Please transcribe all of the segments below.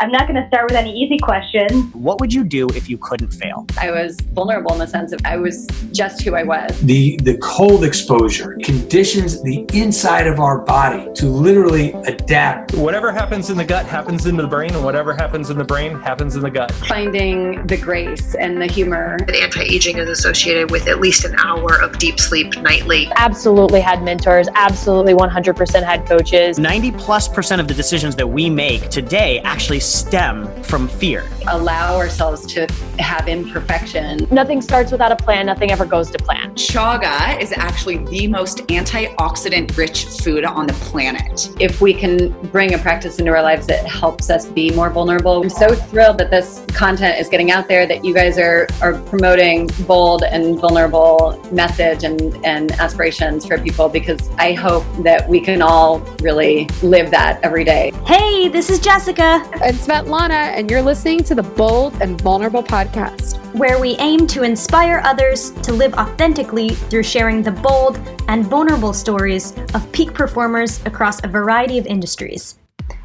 I'm not going to start with any easy questions. What would you do if you couldn't fail? I was vulnerable in the sense of I was just who I was. The the cold exposure conditions the inside of our body to literally adapt. Whatever happens in the gut happens in the brain, and whatever happens in the brain happens in the gut. Finding the grace and the humor. That anti-aging is associated with at least an hour of deep sleep nightly. Absolutely had mentors, absolutely 100% had coaches. 90 plus percent of the decisions that we make today actually stem from fear. Allow ourselves to have imperfection. Nothing starts without a plan, nothing ever goes to plan. Chaga is actually the most antioxidant rich food on the planet. If we can bring a practice into our lives that helps us be more vulnerable, I'm so thrilled that this content is getting out there, that you guys are, are promoting bold and vulnerable message and, and aspirations for people because I hope that we can all really live that every day. Hey, this is Jessica. And Svetlana, and you're listening to the Bold and Vulnerable podcast, where we aim to inspire others to live authentically through sharing the bold and vulnerable stories of peak performers across a variety of industries.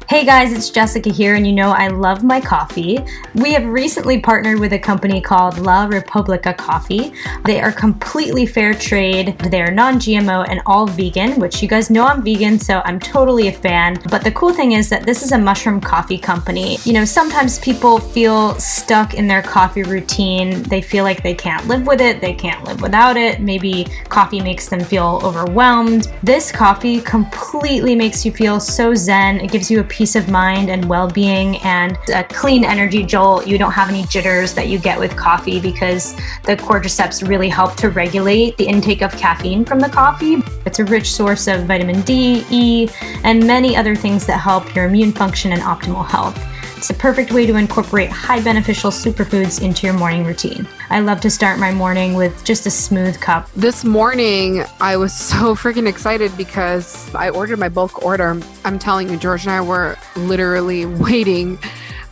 Hey guys, it's Jessica here, and you know I love my coffee. We have recently partnered with a company called La Republica Coffee. They are completely fair trade, they're non GMO and all vegan, which you guys know I'm vegan, so I'm totally a fan. But the cool thing is that this is a mushroom coffee company. You know, sometimes people feel stuck in their coffee routine, they feel like they can't live with it, they can't live without it. Maybe coffee makes them feel overwhelmed. This coffee completely makes you feel so zen, it gives you a peace of mind and well being and a clean energy jolt. You don't have any jitters that you get with coffee because the cordyceps really help to regulate the intake of caffeine from the coffee. It's a rich source of vitamin D, E, and many other things that help your immune function and optimal health. It's a perfect way to incorporate high beneficial superfoods into your morning routine. I love to start my morning with just a smooth cup. This morning, I was so freaking excited because I ordered my bulk order. I'm telling you, George and I were literally waiting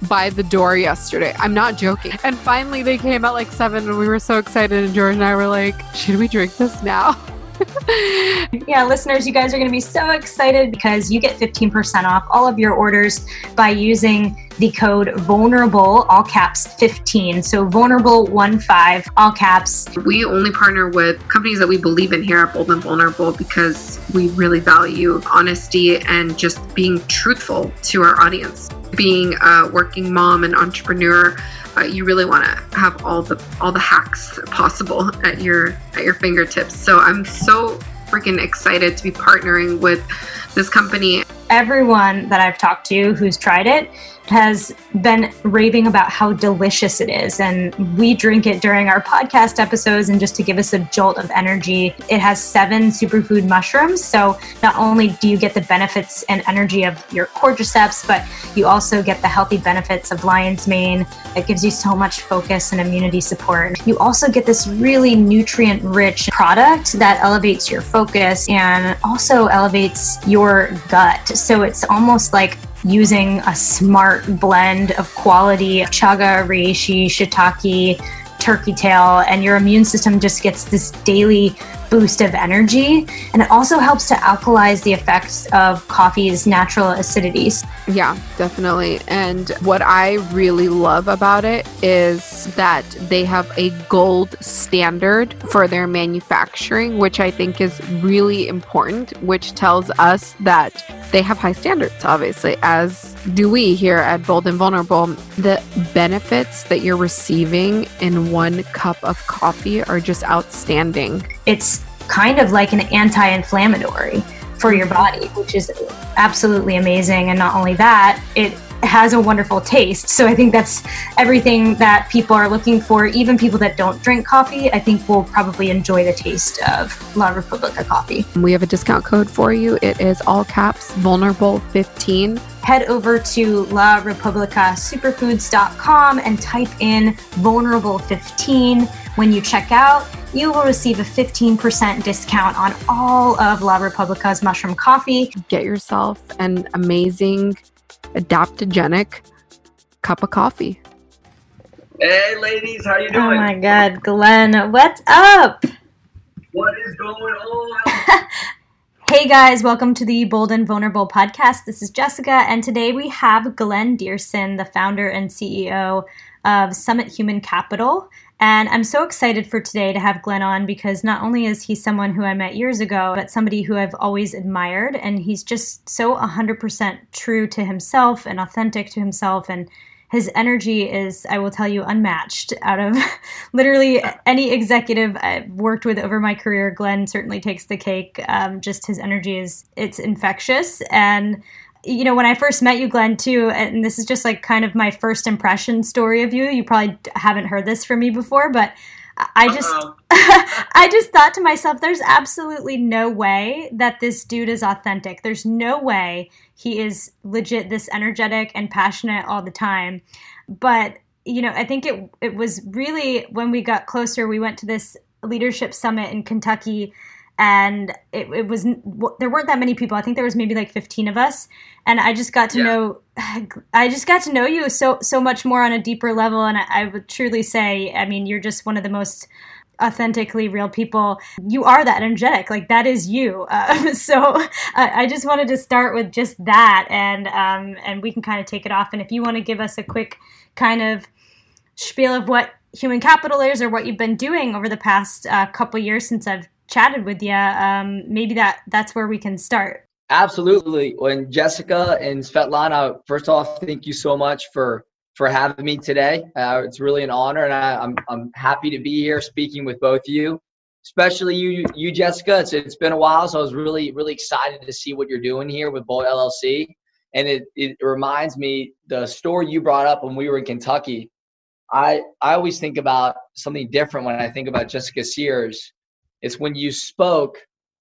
by the door yesterday. I'm not joking. And finally, they came at like seven, and we were so excited. And George and I were like, should we drink this now? yeah, listeners, you guys are going to be so excited because you get 15% off all of your orders by using the code vulnerable, all caps 15. So vulnerable one five, all caps. We only partner with companies that we believe in here at Bold and Vulnerable because we really value honesty and just being truthful to our audience. Being a working mom and entrepreneur, uh, you really want to have all the all the hacks possible at your at your fingertips. So I'm so freaking excited to be partnering with this company. Everyone that I've talked to who's tried it has been raving about how delicious it is. And we drink it during our podcast episodes. And just to give us a jolt of energy, it has seven superfood mushrooms. So not only do you get the benefits and energy of your cordyceps, but you also get the healthy benefits of lion's mane that gives you so much focus and immunity support. You also get this really nutrient rich product that elevates your focus and also elevates your gut. So it's almost like using a smart blend of quality chaga, reishi, shiitake, turkey tail, and your immune system just gets this daily boost of energy. And it also helps to alkalize the effects of coffee's natural acidities. Yeah, definitely. And what I really love about it is that they have a gold standard for their manufacturing, which I think is really important, which tells us that they have high standards, obviously, as do we here at Bold and Vulnerable. The benefits that you're receiving in one cup of coffee are just outstanding. It's kind of like an anti inflammatory for your body, which is absolutely amazing. And not only that, it has a wonderful taste. So I think that's everything that people are looking for. Even people that don't drink coffee, I think will probably enjoy the taste of La Republica coffee. We have a discount code for you. It is all caps vulnerable 15. Head over to larepublicasuperfoods.com and type in vulnerable 15 when you check out you will receive a 15% discount on all of La Republica's mushroom coffee. Get yourself an amazing adaptogenic cup of coffee. Hey, ladies, how you doing? Oh my God, Glenn, what's up? What is going on? Hey guys, welcome to the Bold and Vulnerable podcast. This is Jessica, and today we have Glenn Dearson, the founder and CEO of Summit Human Capital. And I'm so excited for today to have Glenn on because not only is he someone who I met years ago, but somebody who I've always admired. And he's just so 100% true to himself and authentic to himself. And his energy is, I will tell you, unmatched out of literally any executive I've worked with over my career. Glenn certainly takes the cake. Um, just his energy is, it's infectious. And you know, when I first met you, Glenn, too, and this is just like kind of my first impression story of you. You probably haven't heard this from me before, but I just, I just thought to myself, there's absolutely no way that this dude is authentic. There's no way he is legit this energetic and passionate all the time. But you know, I think it it was really when we got closer. We went to this leadership summit in Kentucky and it, it was there weren't that many people. I think there was maybe like 15 of us. And i just got to yeah. know i just got to know you so so much more on a deeper level. And I, I, would truly say i mean you're just one of the most authentically real people. You are that energetic. Like that is you. Uh, so I, I, just wanted to start with just that. And um, and we can kind of take it off. And if you want to give us a quick kind of spiel of what human capital is or what you've been doing over the past uh, couple years since i've chatted with you, um, maybe that that's where we can start. Absolutely. When Jessica and Svetlana, first off, thank you so much for for having me today. Uh, it's really an honor, and I, am I'm, I'm happy to be here speaking with both of you, especially you you Jessica. It's it's been a while, so I was really really excited to see what you're doing here with Bold LLC, and it it reminds me the story you brought up when we were in Kentucky. I I always think about something different when I think about Jessica Sears it's when you spoke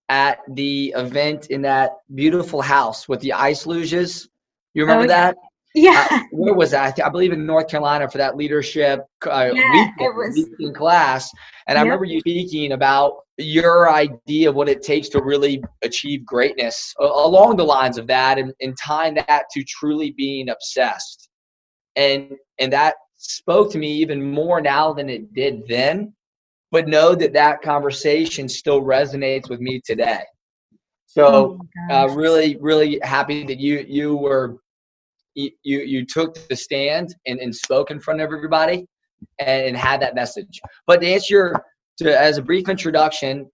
at the event in that beautiful house with the ice luges. You remember oh, that? Yeah. Uh, where was that? I, believe in North Carolina for that leadership uh, yeah, weekend, it was, weekend class. And yep. I remember you speaking about your idea of what it takes to really achieve greatness uh, along the lines of that and, and tying that to truly being obsessed. And and that spoke to me even more now than it did then but know that that conversation still resonates with me today. So, oh uh, really, really happy that you you were you you took the stand and, and spoke in front of everybody and had that message. But to answer your to as a brief introduction,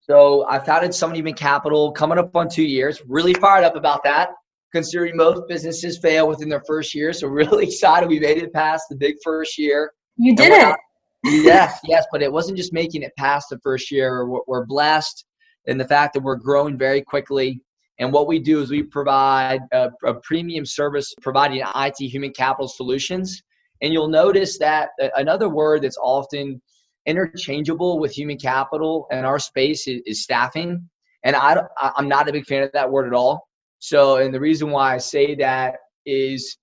so I founded Summit Human Capital coming up on two years. Really fired up about that, considering most businesses fail within their first year. So really excited we made it past the big first year. You did it yes, yes, but it wasn't just making it past the first year. We're, we're blessed in the fact that we're growing very quickly. And what we do is we provide a, a premium service providing IT human capital solutions. And you'll notice that uh, another word that's often interchangeable with human capital in our space is, is staffing. And I, I'm not a big fan of that word at all. So, and the reason why I say that is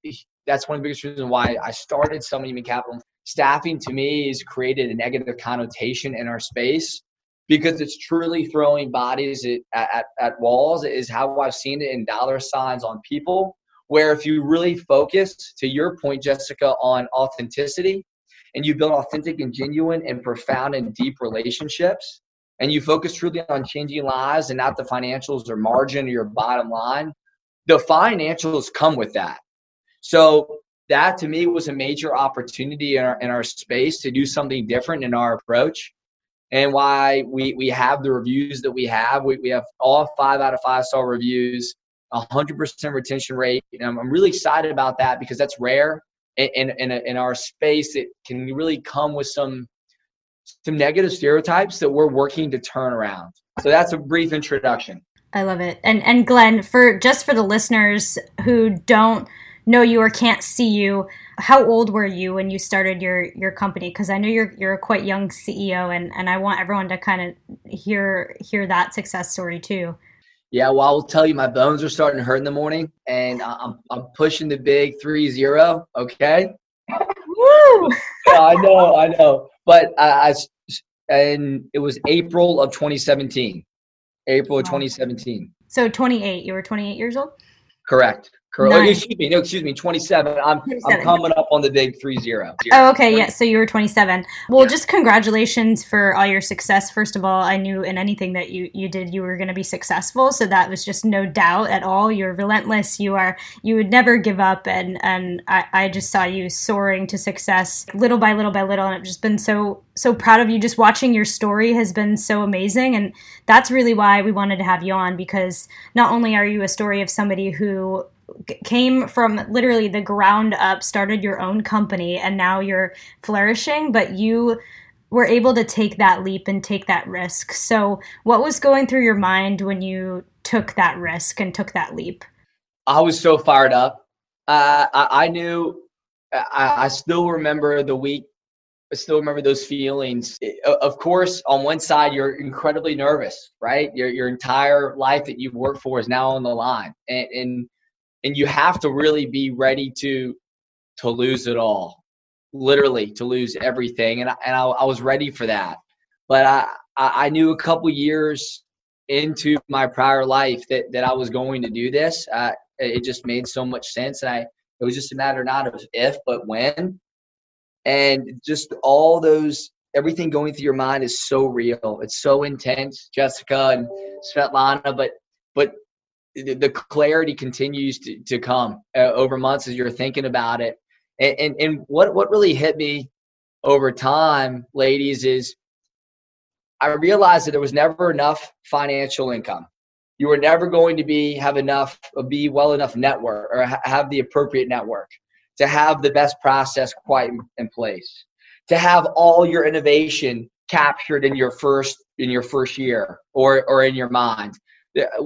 that's one of the biggest reasons why I started Summit Human Capital staffing to me has created a negative connotation in our space because it's truly throwing bodies at, at, at walls is how I've seen it in dollar signs on people. Where if you really focus, to your point, Jessica, on authenticity and you build authentic and genuine and profound and deep relationships, and you focus truly on changing lives and not the financials or margin or your bottom line, the financials come with that. So that to me was a major opportunity in our, in our space to do something different in our approach and why we, we have the reviews that we have. We, we have all five out of five star reviews, 100% retention rate. And I'm, I'm really excited about that because that's rare in, in, in, our space. It can really come with some, some negative stereotypes that we're working to turn around. So that's a brief introduction. I love it. And, and Glenn, for just for the listeners who don't – know you or can't see you. How old were you when you started your your company? Because i know you're you're a quite young ceo and and i want everyone to kind of hear hear that success story too. Yeah well i'll tell you my bones are starting to hurt in the morning and i'm, I'm pushing the big three zero okay? Woo! yeah, i know i know. But I, I and it was april of 2017 april of 2017 so 28 you were 28 years old? Correct Nine. Excuse me. No, excuse me. 27. I'm I'm coming up on the big three zero. Oh, okay. Yeah. So you were 27. Well, just congratulations for all your success. First of all, I knew in anything that you you did, you were going to be successful. So that was just no doubt at all. You're relentless. You are. You would never give up, and and I, I just saw you soaring to success little by little by little, and I've just been so so proud of you. Just watching your story has been so amazing, and that's really why we wanted to have you on because not only are you a story of somebody who came from literally the ground up, started your own company, and now you're flourishing, but you were able to take that leap and take that risk. So, what was going through your mind when you took that risk and took that leap? I was so fired up. Uh, I, I knew. I, I still remember the week. I still remember those feelings. Of course, on one side, you're incredibly nervous, right? Your your entire life that you've worked for is now on the line, and and and you have to really be ready to to lose it all, literally to lose everything. And I, and I, I was ready for that, but I I knew a couple years into my prior life that that I was going to do this. Uh, it just made so much sense, and I it was just a matter not of if but when, and just all those everything going through your mind is so real. It's so intense, Jessica and Svetlana, but but the, clarity continues to, to come uh, over months as you're thinking about it. And, and and what what really hit me over time, ladies, is I realized that there was never enough financial income. You were never going to be have enough, be well enough network or ha- have the appropriate network to have the best process quite in place, to have all your innovation captured in your first in your first year or or in your mind.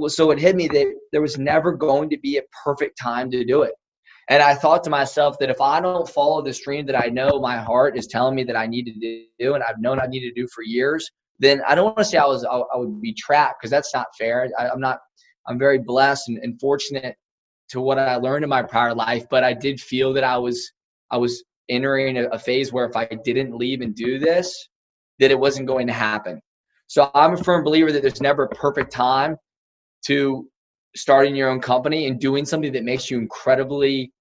So it hit me that there was never going to be a perfect time to do it. And I thought to myself that if I don't follow the dream that I know my heart is telling me that I need to do, and I've known I need to do for years, then I don't want to say I was I, would be trapped because that's not fair. I, I'm not. I'm very blessed and, and fortunate to what I learned in my prior life, but I did feel that I was I was entering a, a phase where if I didn't leave and do this, that it wasn't going to happen. So I'm a firm believer that there's never a perfect time to starting your own company and doing something that makes you incredibly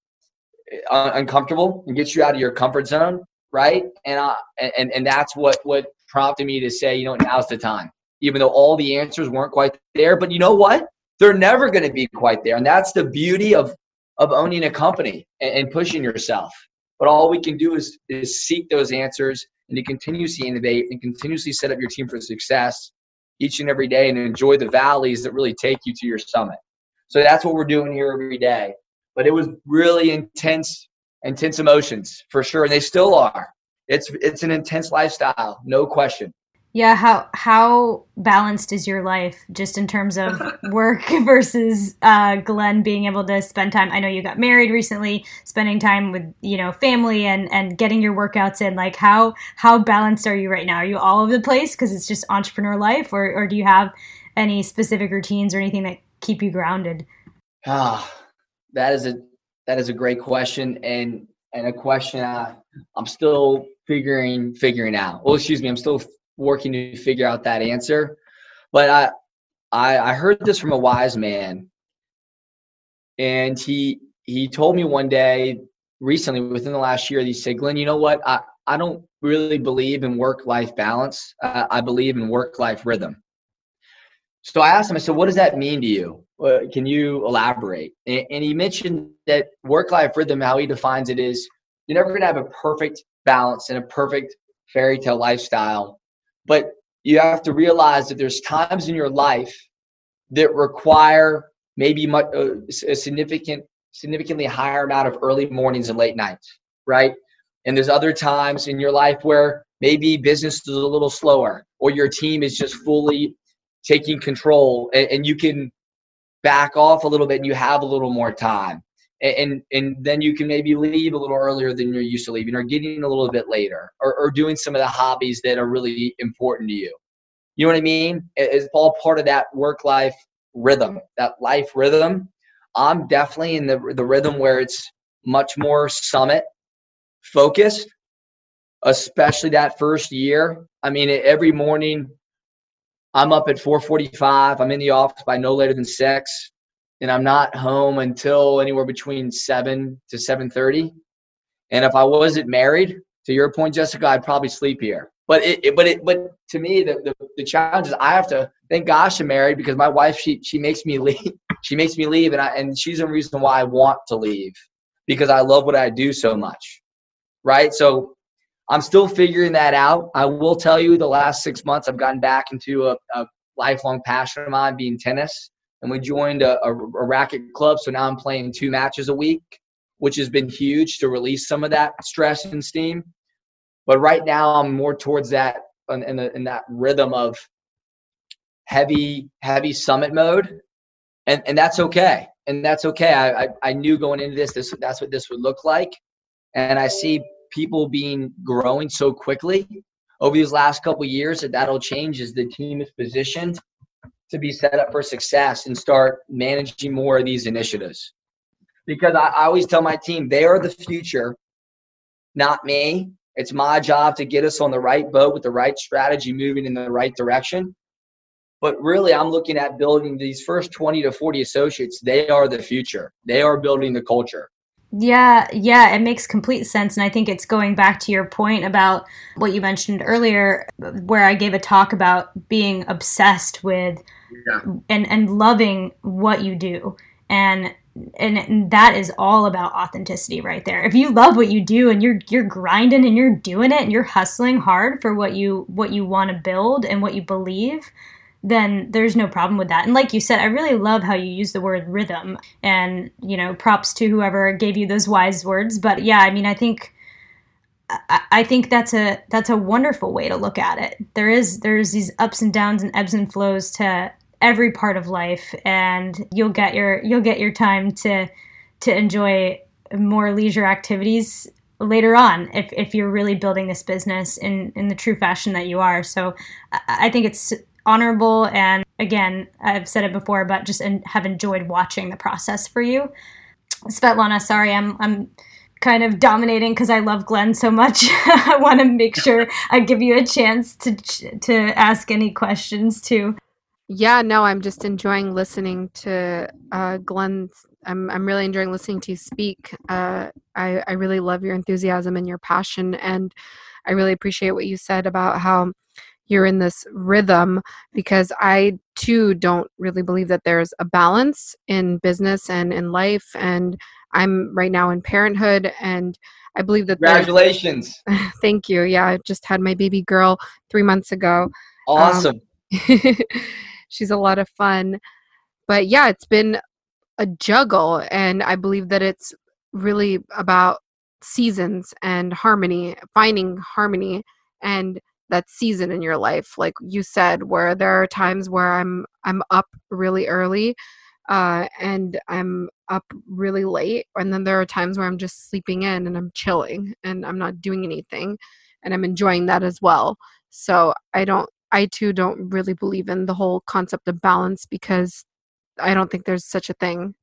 uh, uncomfortable and gets you out of your comfort zone, right? And uh, and and that's what what prompted me to say, you know, now's the time. Even though all the answers weren't quite there, but you know what? They're never going to be quite there, and that's the beauty of of owning a company and, and pushing yourself. But all we can do is is seek those answers and to continuously innovate and continuously set up your team for success each and every day and enjoy the valleys that really take you to your summit. So that's what we're doing here every day. But it was really intense, intense emotions for sure, and they still are. It's it's an intense lifestyle, no question. Yeah, how how balanced is your life just in terms of work versus uh, Glenn being able to spend time? I know you got married recently, spending time with you know family and and getting your workouts in. Like how how balanced are you right now? Are you all over the place because it's just entrepreneur life, or or do you have any specific routines or anything that keep you grounded? Ah, that is a that is a great question, and and a question I, I'm still figuring figuring out. Well, excuse me, I'm still working to figure out that answer. But I I, I heard this from a wise man, and he he told me one day recently within the last year he said glenn you know what? I, I don't really believe in work life balance. Uh, i believe in work life rhythm. So i asked him i said what does that mean to you? Uh, can you elaborate? And, and he mentioned that work life rhythm how he defines it is you're never going to have a perfect balance and a perfect fairy tale lifestyle but you have to realize that there's times in your life that require maybe much, uh, a significant significantly higher amount of early mornings and late nights right? And there's other times in your life where maybe business is a little slower or your team is just fully taking control and, and you can back off a little bit and you have a little more time and, and then you can maybe leave a little earlier than you're used to leaving or getting a little bit later or, or doing some of the hobbies that are really important to you. You know what i mean? It's all part of that work life rhythm that life rhythm. I'm definitely in the, the rhythm where it's much more summit focused especially that first year. I mean every morning i'm up at 4.45 i'm in the office by no later than 6 and I'm not home until anywhere between seven to seven thirty. And if I wasn't married, to your point, Jessica, I'd probably sleep here. But it, it but it but to me the, the the challenge is I have to thank gosh I'm married because my wife she she makes me leave she makes me leave and I and she's the reason why I want to leave because I love what I do so much. Right? So I'm still figuring that out. I will tell you the last six months I've gotten back into a, a lifelong passion of mine being tennis. And we joined a, a, a racket club. So now I'm playing two matches a week, which has been huge to release some of that stress and steam. But right now, I'm more towards that in, the, in that rhythm of heavy, heavy summit mode, and and that's okay. And that's okay. I, I, I knew going into this, this that's what this would look like, and I see people being growing so quickly over these last couple years that that'll change as the team is positioned to be set up for success and start managing more of these initiatives. Because I, I always tell my team they are the future, not me. It's my job to get us on the right boat with the right strategy moving in the right direction. But really, I'm looking at building these first 20 to 40 associates. They are the future, they are building the culture. Yeah, yeah, it makes complete sense. And I think it's going back to your point about what you mentioned earlier, where I gave a talk about being obsessed with and, and loving what you do. And and that is all about authenticity right there. If you love what you do and you're you're grinding and you're doing it and you're hustling hard for what you what you want to build and what you believe, then there's no problem with that. And like you said, I really love how you use the word rhythm and, you know, props to whoever gave you those wise words, but yeah, I mean, I think I think that's a that's a wonderful way to look at it. There is there's these ups and downs and ebbs and flows to every part of life and you'll get your you'll get your time to to enjoy more leisure activities later on if, if you're really building this business in in the true fashion that you are so i think it's honorable and again i've said it before but just have enjoyed watching the process for you svetlana sorry i'm i'm kind of dominating because I love Glenn so much. I want to make sure I give you a chance to to ask any questions too. Yeah, no, I'm just enjoying listening to uh, Glenn's. I'm I'm really enjoying listening to you speak. Uh, I I really love your enthusiasm and your passion, and I really appreciate what you said about how you're in this rhythm because I too don't really believe that there's a balance in business and in life, and I'm right now in parenthood, and I believe that. Congratulations! thank you. Yeah, I just had my baby girl three months ago. Awesome. Um, she's a lot of fun. But yeah, it's been a juggle, and I believe that it's really about seasons and harmony, finding harmony and that season in your life like you said where there are times where i'm i'm up really early uh, and i'm up really late and then there are times where i'm just sleeping in and i'm chilling and i'm not doing anything and i'm enjoying that as well so i don't I too don't really believe in the whole concept of balance because I don't think there's such a thing.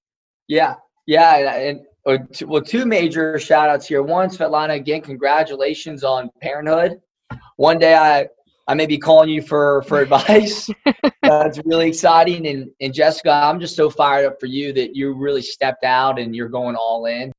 Yeah, yeah, and well, two major shout outs here. One, Svetlana, again, congratulations on parenthood. One day I I may be calling you for for advice. That's really exciting. And and Jessica, I'm just so fired up for you that you really stepped out and you're going all in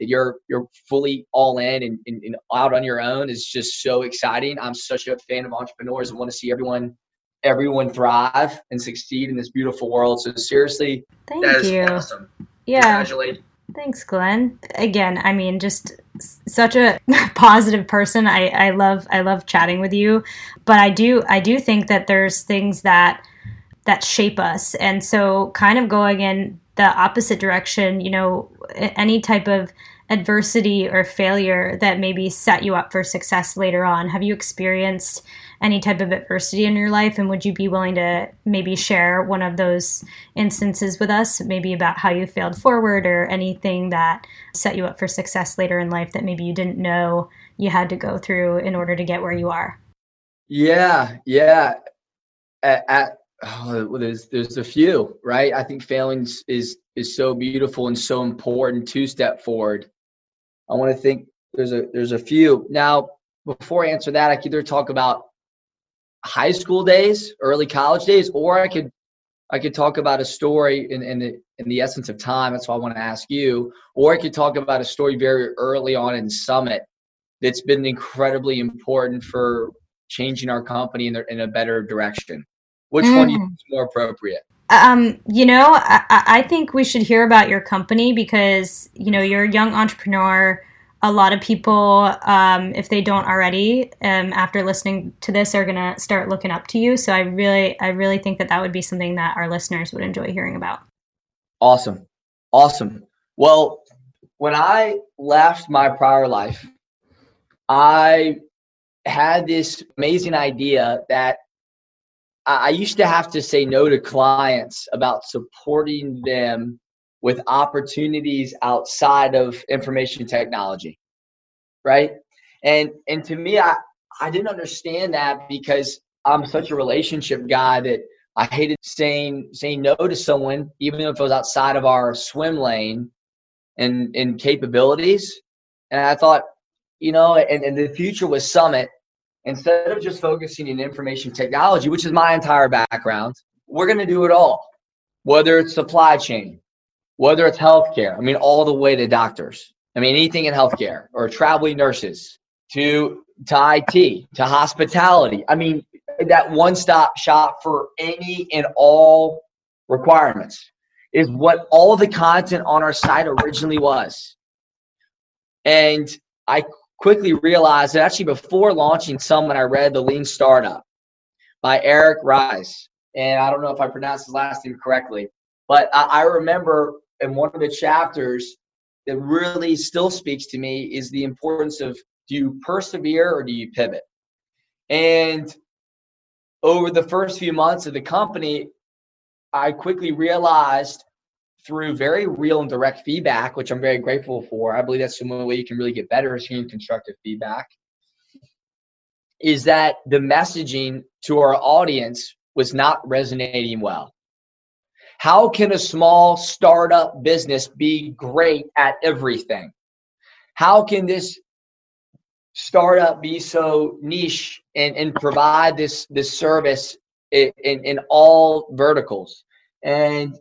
that you're you're fully all in and, and, and, out on your own is just so exciting. I'm such a fan of entrepreneurs and want to see everyone everyone thrive and succeed in this beautiful world. So seriously, thank you. Awesome. Yeah. Congratulations. Thanks, Glenn. Again, I mean, just such a positive person. I, I love I love chatting with you, but I do I do think that there's things that that shape us, and so kind of going in the opposite direction. You know, any type of adversity or failure that maybe set you up for success later on? Have you experienced any type of adversity in your life? And would you be willing to maybe share one of those instances with us, maybe about how you failed forward or anything that set you up for success later in life that maybe you didn't know you had to go through in order to get where you are? Yeah, yeah. At, at oh, well, there's there's a few, right? I think failing is is so beautiful and so important to step forward I want to think there's a there's a few. Now, before I answer that, I could either talk about high school days, early college days, or I could I could talk about a story and, and in the essence of time, that's why I want to ask you. Or I could talk about a story very early on in Summit that's been incredibly important for changing our company in, the, in a better direction. Which mm. one you think is more appropriate? Um, you know, I, I think we should hear about your company because you know you're a young entrepreneur. A lot of people, um, if they don't already, um, after listening to this, are gonna start looking up to you. So I really, I really think that that would be something that our listeners would enjoy hearing about. Awesome, awesome. Well, when I left my prior life, I had this amazing idea that I used to have to say no to clients about supporting them with opportunities outside of information technology. Right. And and to me, I, I didn't understand that because I'm such a relationship guy that I hated saying saying no to someone, even if it was outside of our swim lane and and capabilities. And I thought, you know, and, and the future was Summit instead of just focusing in information technology, which is my entire background, we're going to do it all, whether it's supply chain, whether it's healthcare. I mean, all the way to doctors. I mean, anything in healthcare or traveling nurses to to IT to hospitality. I mean, that one stop shop for any and all requirements is what all the content on our site originally was. And I quickly realized that actually before launching Summit, I read The Lean Startup by Eric Ries. And I don't know if I pronounced his last name correctly, but I, I remember in one of the chapters that really still speaks to me is the importance of do you persevere or do you pivot? And over the first few months of the company, I quickly realized through very real and direct feedback, which I'm very grateful for. I believe that's the only way you can really get better is hearing constructive feedback. Is that the messaging to our audience was not resonating well? How can a small startup business be great at everything? How can this startup be so niche and, and provide this this service in, in, in all verticals? And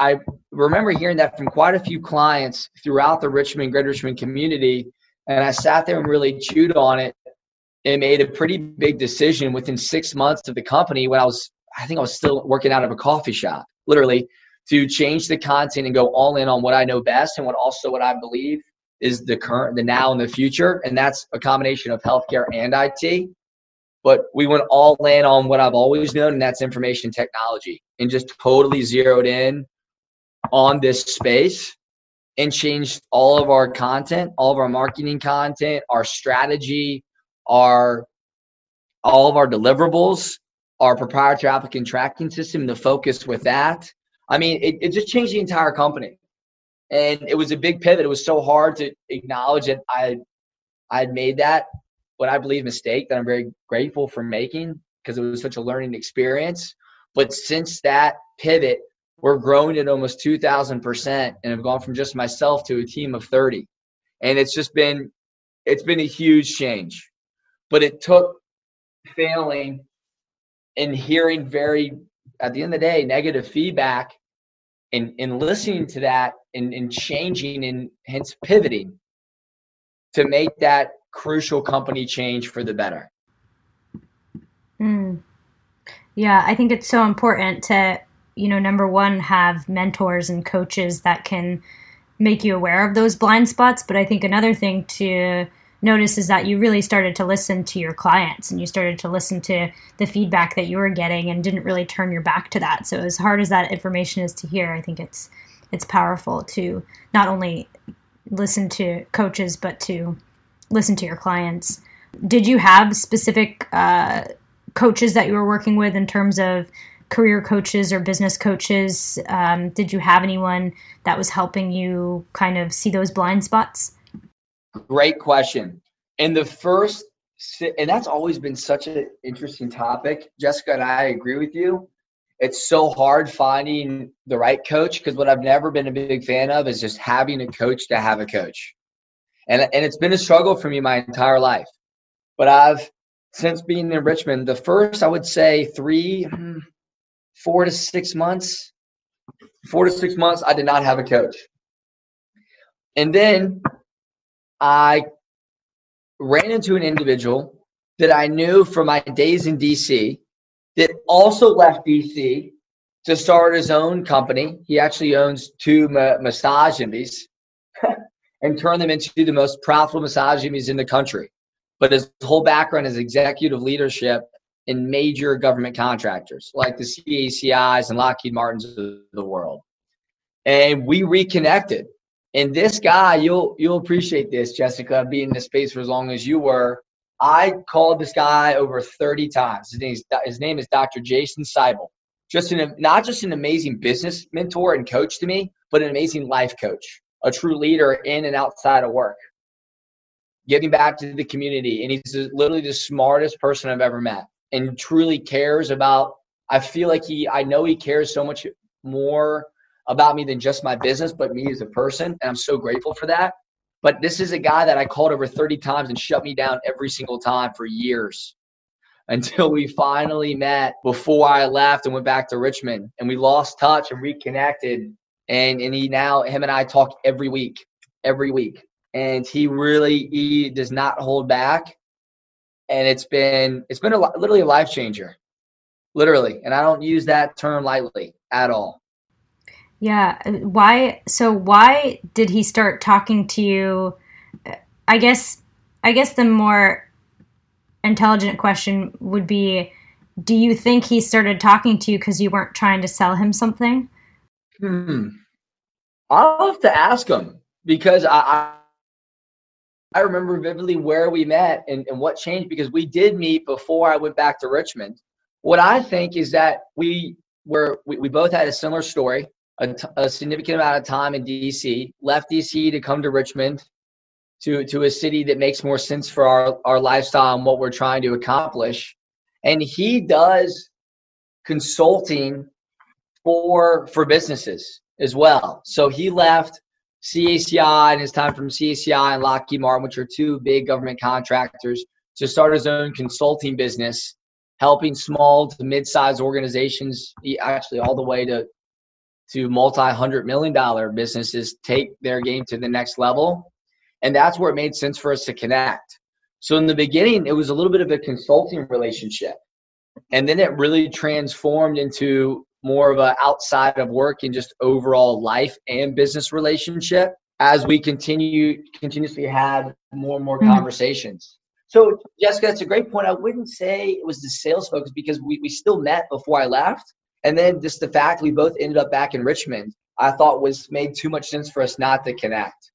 I remember hearing that from quite a few clients throughout the Richmond, Greater Richmond community. And I sat there and really chewed on it and made a pretty big decision within six months of the company when I was, I think I was still working out of a coffee shop, literally, to change the content and go all in on what I know best and what also what I believe is the current, the now, and the future. And that's a combination of healthcare and IT. But we went all in on what I've always known, and that's information technology, and just totally zeroed in on this space and changed all of our content, all of our marketing content, our strategy, our all of our deliverables, our proprietary applicant tracking system, the focus with that. I mean, it, it just changed the entire company. And it was a big pivot. It was so hard to acknowledge that I I had made that what I believe mistake that I'm very grateful for making because it was such a learning experience. But since that pivot, we're growing at almost 2000% and have gone from just myself to a team of 30 and it's just been it's been a huge change. But it took failing and hearing very at the end of the day negative feedback and, and listening to that and, and changing and hence pivoting to make that crucial company change for the better. Mm. yeah i think it's so important to you know, number one, have mentors and coaches that can make you aware of those blind spots. But I think another thing to notice is that you really started to listen to your clients and you started to listen to the feedback that you were getting and didn't really turn your back to that. So as hard as that information is to hear, I think it's it's powerful to not only listen to coaches but to listen to your clients. Did you have specific uh, coaches that you were working with in terms of career coaches or business coaches? Um, did you have anyone that was helping you kind of see those blind spots? Great question. And the first, and that's always been such an interesting topic, Jessica, and I agree with you. It's so hard finding the right coach because what I've never been a big fan of is just having a coach to have a coach. And, and it's been a struggle for me my entire life. But I've, since being in Richmond, the first, I would say, three, four to six months, four to six months, I did not have a coach. And then I ran into an individual that I knew from my days in DC that also left DC to start his own company. He actually owns two ma- Massage Envys and turned them into the most profitable Massage Envys in the country. But his whole background is executive leadership in major government contractors like the CACIs and Lockheed Martins of the world. And we reconnected. And this guy, you'll you'll appreciate this, Jessica, being in the space for as long as you were. I called this guy over 30 times. His name is, his name is Dr. Jason Seibel. Just an not just an amazing business mentor and coach to me, but an amazing life coach, a true leader in and outside of work, giving back to the community. And he's literally the smartest person I've ever met and truly cares about. I feel like he, I know he cares so much more about me than just my business, but me as a person. And I'm so grateful for that. But this is a guy that I called over 30 times and shut me down every single time for years until we finally met before I left and went back to Richmond. And we lost touch and reconnected. And, and he now, him and I talk every week, every week. And he really, he does not hold back. And it's been, it's been a, literally a life changer, literally. And I don't use that term lightly at all. Yeah. Why? So why did he start talking to you? I guess. I guess the more intelligent question would be: Do you think he started talking to you because you weren't trying to sell him something? Hmm. I'll have to ask him because I, I remember vividly where we met and, and what changed because we did meet before I went back to Richmond. What I think is that we were we, we both had a similar story a, t- a significant amount of time in DC, left DC to come to Richmond, to, to a city that makes more sense for our, our lifestyle and what we're trying to accomplish. And he does consulting for for businesses as well. So he left CACI and his time from CACI and Lockheed Martin, which are two big government contractors, to start his own consulting business, helping small to mid-sized organizations, actually all the way to to multi-hundred million dollar businesses take their game to the next level. And that's where it made sense for us to connect. So in the beginning it was a little bit of a consulting relationship. And then it really transformed into more of a outside of work and just overall life and business relationship as we continue continuously had more and more Mm-hmm. conversations so jessica that's a great point i wouldn't say it was the sales focus because we, we still met before i left and then just the fact we both ended up back in Richmond, I thought was made too much sense for us not to connect.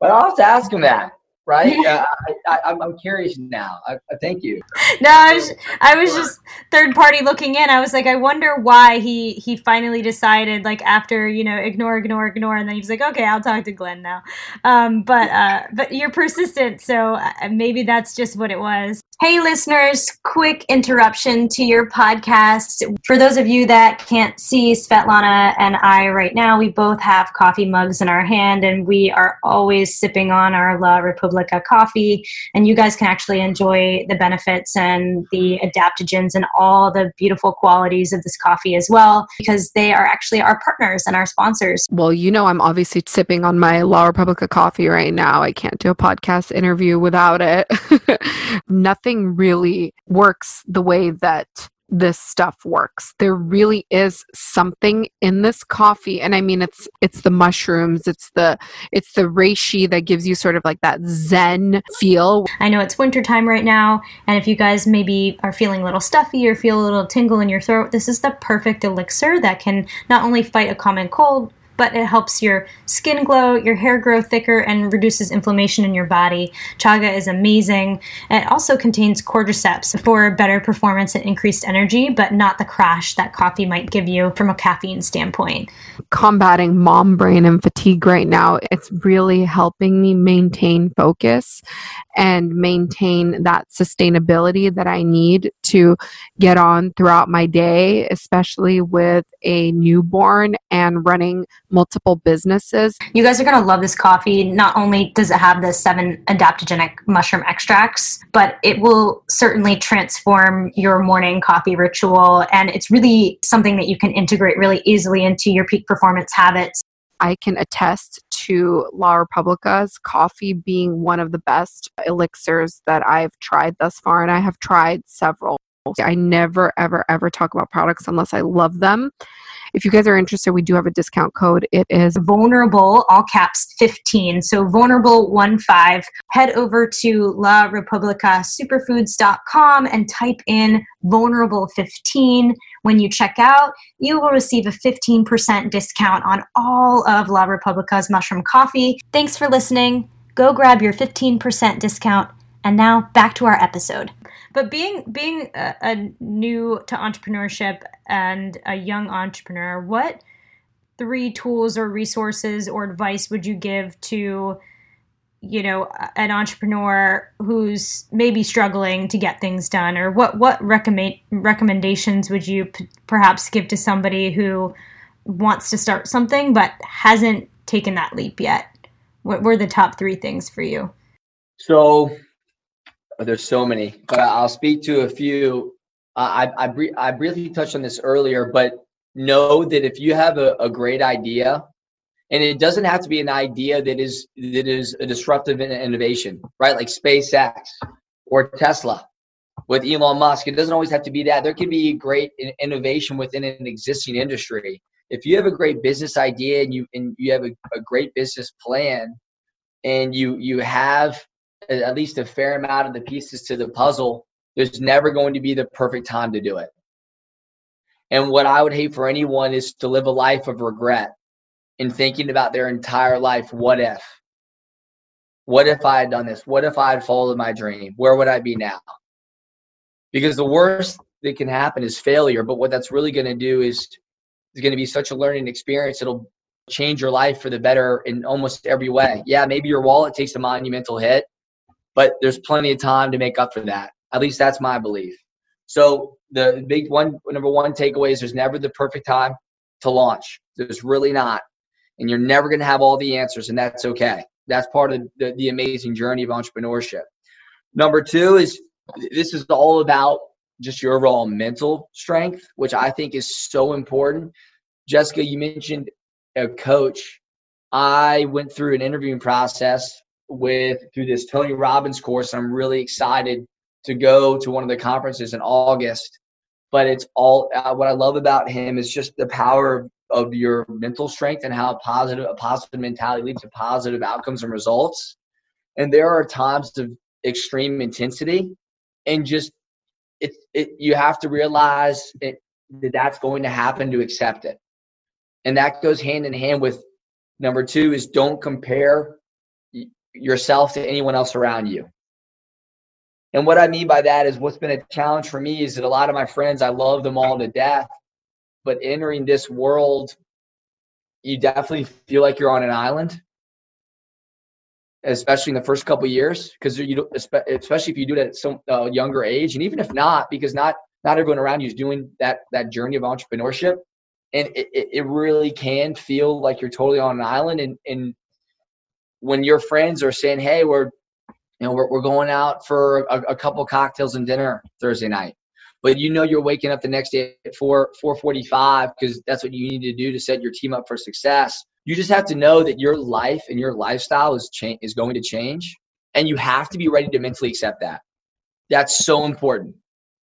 But I'll have to ask him that, right? uh, I, I, I'm, I'm curious now. I, I thank you. No, I was I was just third party looking in. I was like, I wonder why he he finally decided like after you know ignore ignore ignore, and then he was like, okay, I'll talk to Glenn now. Um, but uh, but you're persistent, so uh, maybe that's just what it was. Hey, listeners, quick interruption to your podcast. For those of you that can't see Svetlana and I right now, we both have coffee mugs in our hand and we are always sipping on our La Republica coffee. And you guys can actually enjoy the benefits and the adaptogens and all the beautiful qualities of this coffee as well, because they are actually our partners and our sponsors. Well, you know, I'm obviously sipping on my La Republica coffee right now. I can't do a podcast interview without it. Nothing really works the way that this stuff works. There really is something in this coffee and I mean it's it's the mushrooms, it's the it's the reishi that gives you sort of like that zen feel. I know it's wintertime right now, and if you guys maybe are feeling a little stuffy or feel a little tingle in your throat, this is the perfect elixir that can not only fight a common cold, but it helps your skin glow, your hair grow thicker, and reduces inflammation in your body. Chaga is amazing. It also contains cordyceps for better performance and increased energy, but not the crash that coffee might give you from a caffeine standpoint. combating mom brain and fatigue right now. It's really helping me maintain focus and maintain that sustainability that I need to get on throughout my day, especially with a newborn and running multiple businesses. You guys are going to love this coffee. Not only does it have the seven adaptogenic mushroom extracts, but it will certainly transform your morning coffee ritual. And it's really something that you can integrate really easily into your peak performance habits. I can attest to La Republica's coffee being one of the best elixirs that I've tried thus far, and I have tried several. I never, ever, ever talk about products unless I love them. If you guys are interested, we do have a discount code. It is vulnerable, all caps 15. So vulnerable one five. Head over to La Republica superfoods.com and type in vulnerable 15. When you check out, you will receive a 15% discount on all of La Republica's mushroom coffee. Thanks for listening. Go grab your 15% discount. And now back to our episode. But being being a, a new to entrepreneurship and a young entrepreneur, what three tools or resources or advice would you give to you know an entrepreneur who's maybe struggling to get things done? Or what what recommend recommendations would you p- perhaps give to somebody who wants to start something but hasn't taken that leap yet? What were the top three things for you? So there's so many, but I'll speak to a few. I I, I briefly touched on this earlier, but know that if you have a, a great idea, and it doesn't have to be an idea that is that is a disruptive innovation, right? Like SpaceX or Tesla with Elon Musk. It doesn't always have to be that. There can be great innovation within an existing industry. If you have a great business idea and you and you have a, a great business plan, and you you have at least a fair amount of the pieces to the puzzle, there's never going to be the perfect time to do it. And what I would hate for anyone is to live a life of regret in thinking about their entire life. What if? What if I had done this? What if I had followed my dream? Where would I be now? Because the worst that can happen is failure. But what that's really going to do is is going to be such a learning experience. It'll change your life for the better in almost every way. Yeah, maybe your wallet takes a monumental hit but there's plenty of time to make up for that. At least that's my belief. So the big one, number one takeaway is there's never the perfect time to launch. There's really not, and you're never going to have all the answers, and that's okay. That's part of the, the amazing journey of entrepreneurship. Number two is this is all about just your overall mental strength, which I think is so important. Jessica, you mentioned a coach. I went through an interviewing process with through this Tony Robbins course. I'm really excited to go to one of the conferences in August. But it's all uh, what I love about him is just the power of, your mental strength and how positive a positive mentality leads to positive outcomes and results. And there are times of extreme intensity, and just it, it you have to realize it, that that's going to happen to accept it. And that goes hand in hand with number two is don't compare yourself to anyone else around you. And what I mean by that is what's been a challenge for me is that a lot of my friends, I love them all to death, but entering this world, you definitely feel like you're on an island, especially in the first couple years, because you especially if you do it at some uh, younger age, and even if not, because not not everyone around you is doing that that journey of entrepreneurship, and it, it really can feel like you're totally on an island, and and when your friends are saying, "Hey, we're you know we're, we're going out for a, a couple cocktails and dinner Thursday night," but you know you're waking up the next day at four four forty five because that's what you need to do to set your team up for success. You just have to know that your life and your lifestyle is change is going to change, and you have to be ready to mentally accept that. That's so important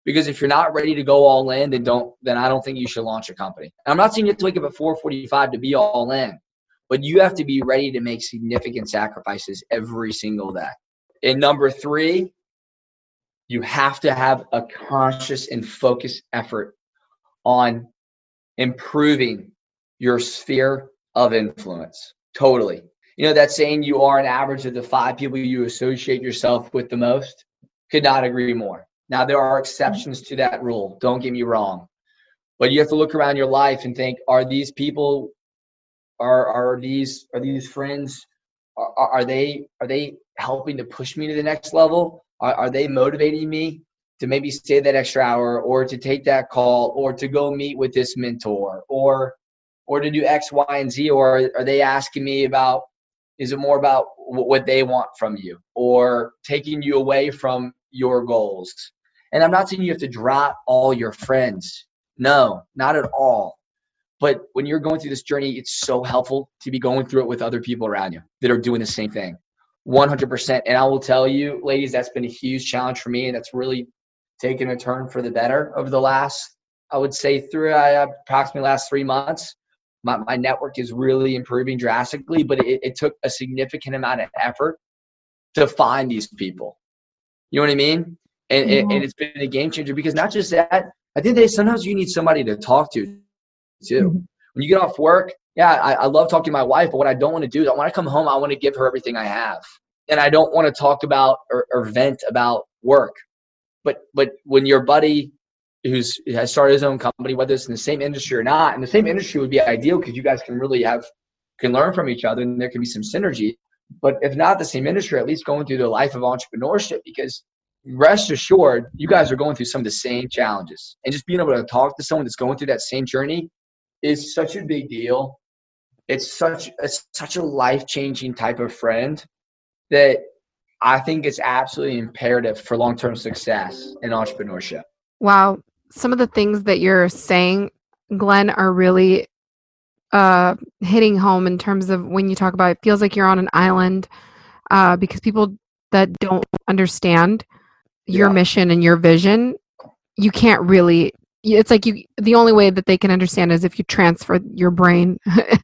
because if you're not ready to go all in, then don't then I don't think you should launch a company. I'm not saying you have to wake up at 4:45 to be all in, but you have to be ready to make significant sacrifices every single day. And number three, you have to have a conscious and focused effort on improving your sphere of influence. Totally. You know, that saying you are an average of the five people you associate yourself with the most? Could not agree more. Now, there are exceptions to that rule. Don't get me wrong. But you have to look around your life and think are these people are are these are these friends are, are they are they helping to push me to the next level are, are they motivating me to maybe stay that extra hour or to take that call or to go meet with this mentor or or to do X, Y, and Z? Or are they asking me about, is it more about what they want from you or taking you away from your goals? And I'm not saying you have to drop all your friends. No, not at all. But when you're going through this journey, it's so helpful to be going through it with other people around you that are doing the same thing. 100%. And I will tell you, ladies, that's been a huge challenge for me. And that's really taken a turn for the better over the last, I would say, through uh, approximately last three months. My, my network is really improving drastically, but it, it took a significant amount of effort to find these people. You know what I mean? And, and it's been a game changer because not just that, I think that sometimes you need somebody to talk to too. Mm-hmm. When you get off work, yeah, I, I love talking to my wife, but what I don't want to do is I want to come home, I want to give her everything I have. And I don't want to talk about or, or vent about work. But but when your buddy who's has started his own company, whether it's in the same industry or not, and the same industry would be ideal because you guys can really have can learn from each other and there can be some synergy. But if not the same industry, at least going through the life of entrepreneurship because rest assured, you guys are going through some of the same challenges. And just being able to talk to someone that's going through that same journey is such a big deal. It's such it's such a life changing type of friend that I think it's absolutely imperative for long term success in entrepreneurship. Wow. Some of the things that you're saying, Glenn, are really uh, hitting home in terms of when you talk about it feels like you're on an island uh, because people that don't understand your yeah. mission and your vision, you can't really it's like you the only way that they can understand is if you transfer your brain into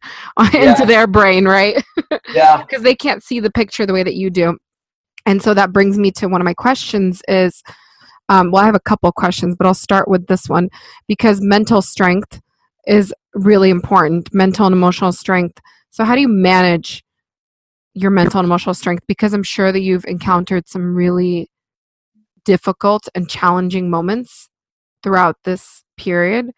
yeah. their brain right? Yeah. Because they can't see the picture the way that you do. And so that brings me to one of my questions is um, well i have a couple questions but i'll start with this one. Because mental strength is really important mental and emotional strength. So how do you manage your mental and emotional strength? Because i'm sure that you've encountered some really difficult and challenging moments throughout this period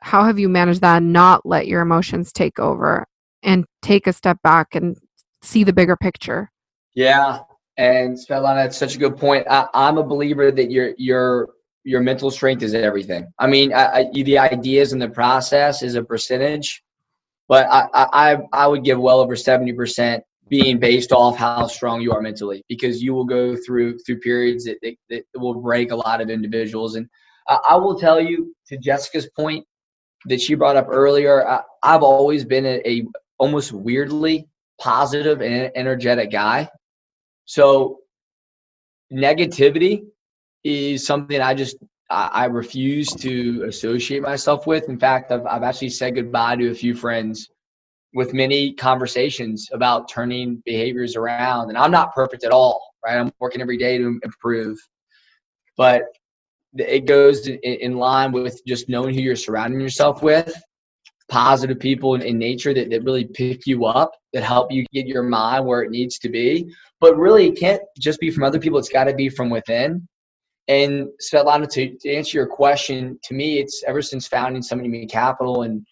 how have you managed that and not let your emotions take over and take a step back and see the bigger picture yeah and Svetlana, that's such a good point. I, am a believer that your your your mental strength is everything. I mean, I, I, the ideas and the process is a percentage, but I, I I would give well over seventy percent being based off how strong you are mentally because you will go through through periods that, that, that will break a lot of individuals and I, I will tell you to jessica's point that she brought up earlier I, have always been a, a, almost weirdly positive and energetic guy so negativity is something i just I, I refuse to associate myself with in fact I've, I've actually said goodbye to a few friends with many conversations about turning behaviors around. And I'm not perfect at all, right? I'm working every day to improve. But it goes in line with just knowing who you're surrounding yourself with, positive people in nature that, that really pick you up, that help you get your mind where it needs to be. But really, it can't just be from other people, it's got to be from within. And Svetlana, to, to answer your question, to me, it's ever since founding Summit Human Capital and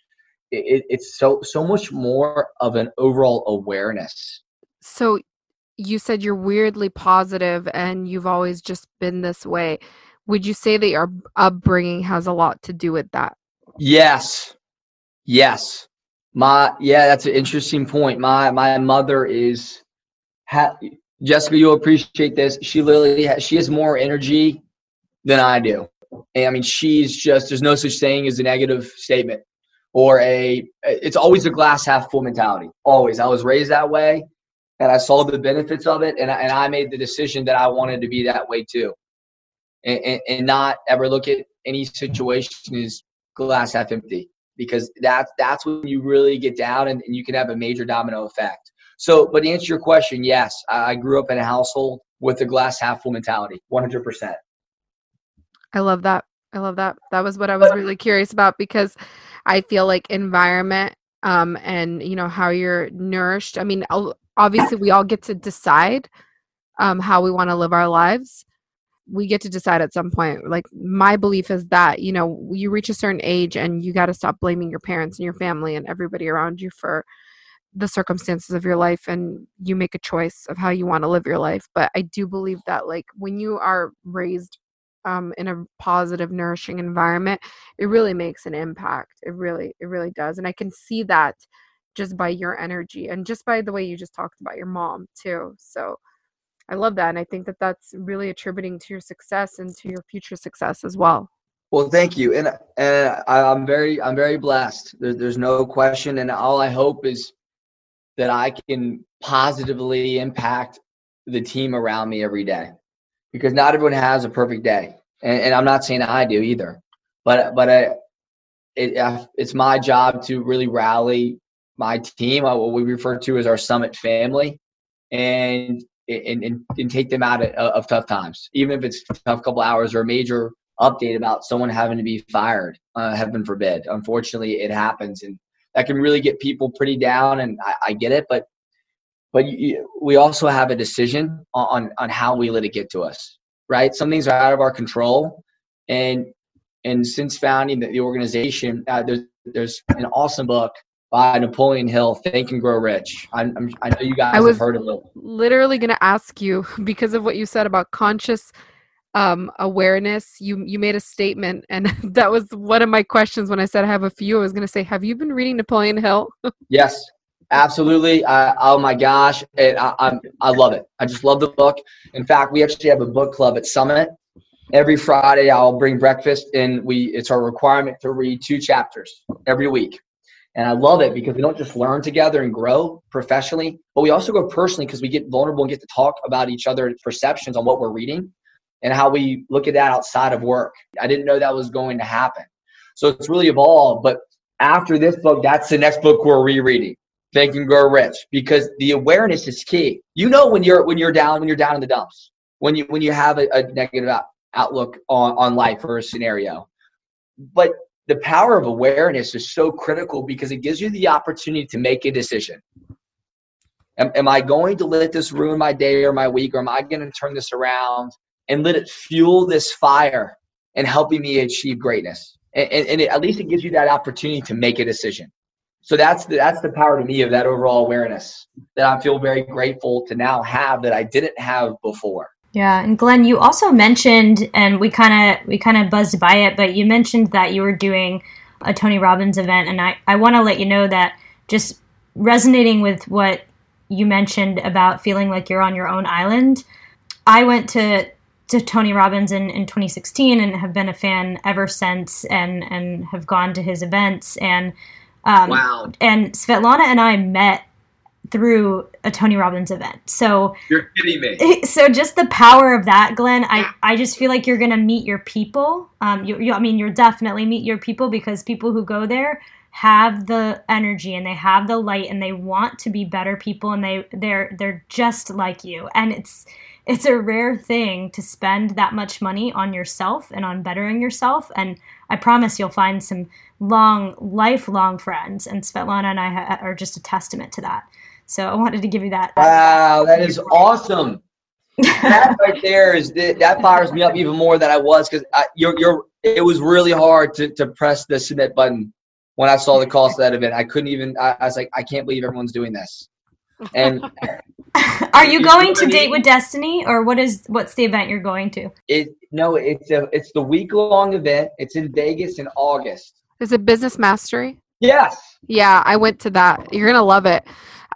it, it's so so much more of an overall awareness so you said you're weirdly positive and you've always just been this way would you say that your upbringing has a lot to do with that? Yes. Yes. My yeah that's an interesting point. My my mother is ha, jessica you'll appreciate this. She literally has, she has more energy than i do. And i mean she's just there's no such thing as a negative statement or a it's always a glass half full mentality always. I was raised that way and i saw the benefits of it and I, and I made the decision that i wanted to be that way too and, and, and not ever look at any situation as glass half empty because that's that's when you really get down and, and you can have a major domino effect so but to answer your question yes i grew up in a household with a glass half full mentality 100% i love that i love that that was what i was really curious about because I feel like environment um, and you know how you're nourished. I mean, obviously we all get to decide um, how we want to live our lives. We get to decide at some point. Like my belief is that you know you reach a certain age and you got to stop blaming your parents and your family and everybody around you for the circumstances of your life and you make a choice of how you want to live your life but i do believe that like when you are raised um, in a positive, nourishing environment, it really makes an impact. It really, it really does. And I can see that just by your energy and just by the way you just talked about your mom too. So I love that. And I think that that's really attributing to your success and to your future success as well. Well, thank you, and and I'm very I'm very blessed. There's there's no question, and all I hope is that I can positively impact the team around me every day, because not everyone has a perfect day, and, and I'm not saying I do either, but but I, it, it's my job to really rally my team, uh, what we refer to as our summit family, and and, and, and take them out of, of tough times, even if it's a tough couple hours or a major update about someone having to be fired. Uh, heaven forbid. Unfortunately, it happens, and that can really get people pretty down. And I, I get it, but but you, we also have a decision on on how we let it get to us. Right? Some things are out of our control, and and since founding the, the organization, uh, there's there's an awesome book by Napoleon Hill, Think and Grow Rich. I'm, I'm, i know you guys I was have heard of it. Literally going to ask you because of what you said about conscious um, awareness. You you made a statement, and that was one of my questions when I said I have a few. I was going to say, have you been reading Napoleon Hill? yes, absolutely. Uh, oh my gosh, it, I, I'm I love it. I just love the book. In fact, we actually have a book club at Summit. Every Friday, I'll bring breakfast, and we it's our requirement to read two chapters every week. And I love it because we don't just learn together and grow professionally, but we also grow personally because we get vulnerable and get to talk about each other's perceptions on what we're reading and how we look at that outside of work. I didn't know that was going to happen. So it's really evolved. But after this book, that's the next book we're rereading. Think and Grow Rich, because the awareness is key. You know when you're when you're down when you're down in the dumps, when you when you have a, a negative out, outlook on on life or a scenario. But the power of awareness is so critical because it gives you the opportunity to make a decision. Am, am I going to let this ruin my day or my week, or am I going to turn this around and let it fuel this fire and helping me achieve greatness. And, and, and it, at least it gives you that opportunity to make a decision. So that's the, that's the power to me of that overall awareness that I feel very grateful to now have that I didn't have before. Yeah, and Glenn, you also mentioned, and we kind of we kind of buzzed by it, but you mentioned that you were doing a Tony Robbins event, and I I want to let you know that just resonating with what you mentioned about feeling like you're on your own island. I went to to Tony Robbins in, in 2016 and have been a fan ever since and and have gone to his events and um, wow and Svetlana and I met through a Tony Robbins event. So you're kidding me. So just the power of that, Glenn. I, I just feel like you're gonna meet your people. Um, you, you I mean, you'll definitely meet your people because people who go there have the energy and they have the light and they want to be better people and they they're they're just like you and it's it's a rare thing to spend that much money on yourself and on bettering yourself. And I promise you'll find some long, lifelong friends. And Svetlana and I ha- are just a testament to that. So I wanted to give you that. Wow, that is awesome. that right there is that fires me up even more than I was because you're you're. It was really hard to to press the submit button when I saw the cost of that event. I couldn't even. I, I was like, I can't believe everyone's doing this. And are you going to date with destiny or what is what's the event you're going to it no it's a it's the week long event it's in vegas in august is it business mastery yes yeah i went to that you're gonna love it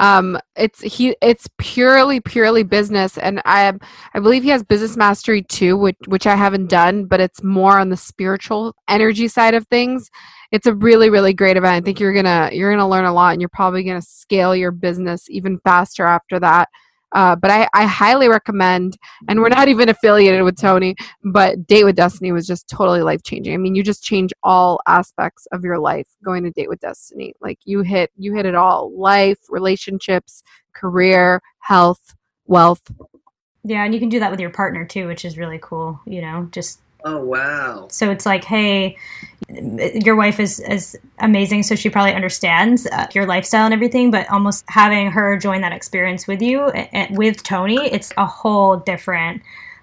um it's he it's purely purely business and i i believe he has business mastery too which which i haven't done but it's more on the spiritual energy side of things. It's a really really great event. I think you're gonna you're gonna learn a lot and you're probably gonna scale your business even faster after that uh, but I, I highly recommend, and we're not even affiliated with Tony, but Date with Destiny was just totally life changing. I mean, you just change all aspects of your life going to Date with Destiny. Like you hit you hit it all: life, relationships, career, health, wealth. Yeah, and you can do that with your partner too, which is really cool. You know, just Oh wow! So it's like, hey, your wife is is amazing, so she probably understands uh, your lifestyle and everything. But almost having her join that experience with you, uh, with Tony, it's a whole different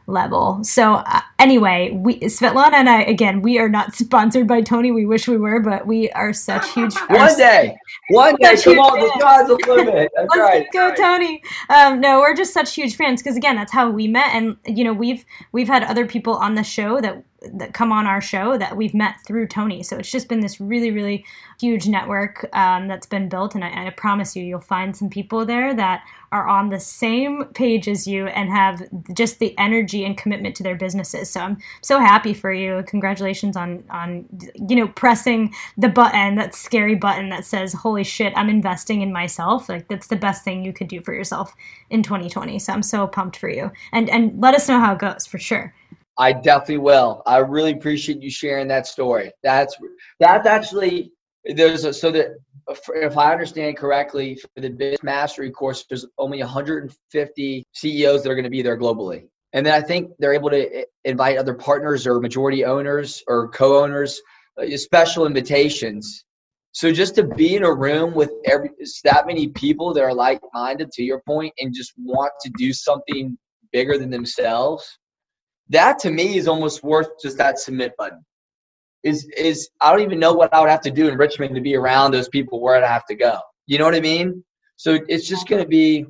level. So uh, anyway, we Svetlana and I again, we are not sponsored by Tony. We wish we were, but we are such huge fans. One day. One day. Come on, the sky's the limit. That's Let's right. go, Tony. Um, no, we're just such huge fans because again, that's how we met, and you know, we've we've had other people on the show that that come on our show that we've met through Tony. So it's just been this really, really huge network um, that's been built, and I, I promise you, you'll find some people there that are on the same page as you and have just the energy and commitment to their businesses. So I'm so happy for you. Congratulations on on you know pressing the button, that scary button that says, "Holy shit, I'm investing in myself." Like that's the best thing you could do for yourself in 2020. So I'm so pumped for you. And and let us know how it goes for sure. I definitely will. I really appreciate you sharing that story. That's that's actually there's a so that if I understand correctly, for the business mastery course, there's only 150 CEOs that are going to be there globally, and then I think they're able to invite other partners or majority owners or co-owners, uh, special invitations. So just to be in a room with every that many people that are like-minded, to your point, and just want to do something bigger than themselves that to me is almost worth just that submit button. Is is I don't even know what I would have to do in Richmond to be around those people where I'd have to go. You know what I mean? So it's just gonna be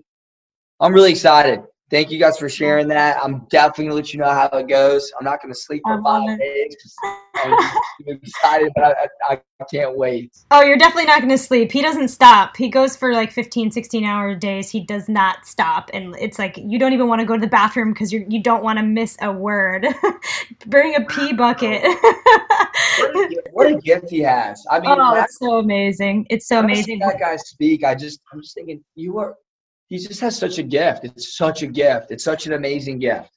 I'm really excited. Thank you guys for sharing that. I'm definitely gonna let you know how it goes. I'm not gonna sleep for five days. I'm excited, but I, I, I, can't wait. Oh, you're definitely not gonna sleep. He doesn't stop. He goes for like 15, 16 hour days. He does not stop, and it's like you don't even want to go to the bathroom because you you don't want to miss a word. Bring a pee bucket. what, a, what, a, gift he has. I mean, oh, it's so amazing. It's so amazing. that guy speak. I just I'm just thinking you are he just has such a gift. It's such a gift. It's such an amazing gift.